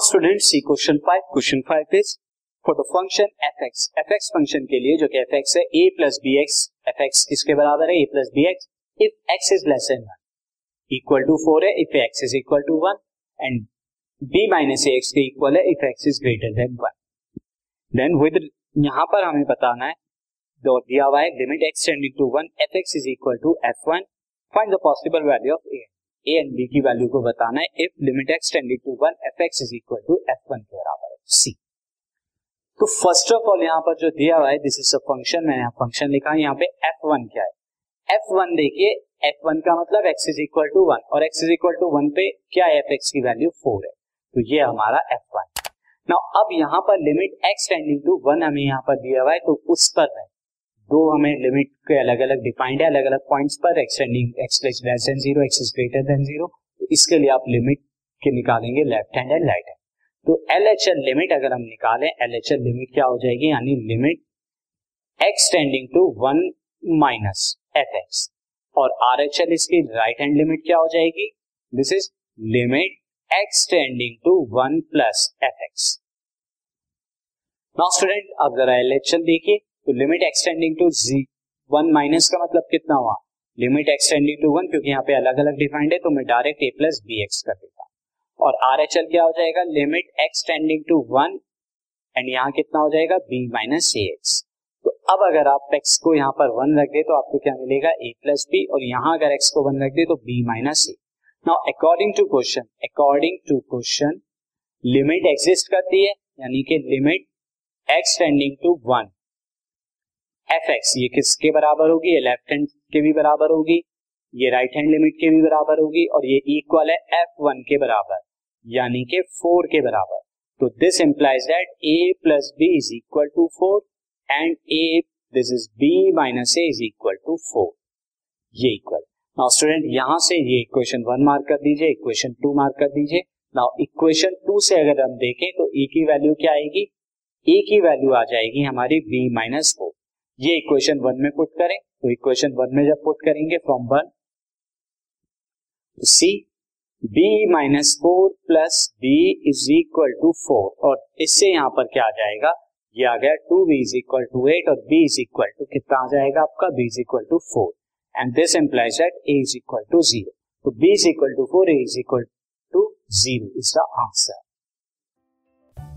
Student C question five question five is for the function F X F X function के लिए जो कि F X है A plus B X F X किसके बराबर है? A plus B X if X is less than one equal to four है if X is equal to one and B minus A X के equal है if X is greater than one then with यहाँ पर हमें बताना है दो दिया हुआ है limit X tending to one F X is equal to F one find the possible value of A A and B की वैल्यू को बताना है if limit X tending to one F X is equal to F one के बराबर है सी तो first of all यहाँ पर जो दिया हुआ है दिस इज़ अ फ़ंक्शन मैंने यहाँ फ़ंक्शन लिखा है, यहाँ पे एफ़ वन क्या है? एफ़ वन देखिए एफ़ वन का मतलब X is equal to one और X is equal to one पे क्या है? एफ़ एक्स की वैल्यू फोर है। तो ये हमारा एफ़ वन नाउ अब यहाँ पर limit X tending to one हमें यहाँ पर दिया हुआ है तो उस पर है दो हमें लिमिट के अलग अलग डिफाइंड है अलग अलग पॉइंट्स पर X tending X less than zero X is greater than zero इसके लिए आप लिमिट के निकालेंगे left hand and right hand तो एल एच एल लिमिट अगर हम निकालें एल एच एल लिमिट क्या हो जाएगी? यानी limit X tending to one minus F X और आर एच एल इसकी राइट हैंड लिमिट क्या हो जाएगी? This is limit X tending to one plus F X now student अब जरा एल एच एल देखिए। तो limit X tending to G one minus का मतलब कितना हुआ? लिमिट एक्सटेंडिंग टू वन क्योंकि यहाँ पे अलग अलग डिफाइंड है तो मैं direct A plus B X कर देता हूँ। और आर एच एल क्या हो जाएगा? Limit X tending to one and यहाँ कितना हो जाएगा? बी माइनस ए एक्स तो अब अगर आप एक्स को यहाँ पर वन रख दे तो आपको क्या मिलेगा? ए प्लस बी और यहाँ अगर एक्स को वन रख दे तो B minus A now according to question according to question limit exist करती है, यानी कि limit X tending to one F X ये किसके बराबर होगी? ये लेफ़्ट हैंड के भी बराबर होगी, ये राइट हैंड लिमिट के भी बराबर होगी और ये इक्वल है एफ़ वन के बराबर, यानी के फोर के बराबर। तो this implies that A plus B is equal to four and A this is B minus A is equal to four ये इक्वल नाउ स्टूडेंट यहाँ से ये इक्वेशन वन मार्क कर दीजिए इक्वेशन टू मार्क कर दीजिए। नाउ इक्वेशन टू से अगर हम देखें तो ए की वैल्यू क्या आएगी? ए की वैल्यू आ जाएगी हमारी बी माइनस फोर ये इक्वेशन वन में पुट करें तो इक्वेशन वन में जब पुट करेंगे from one C B minus four plus B is equal to four और इससे यहाँ पर क्या आ जाएगा? ये आ गया two B is equal to eight और बी इज़ इक्वल टू कितना आ जाएगा आपका? B is equal to four and this implies that A is equal to zero तो B is equal to four A is equal to zero is the answer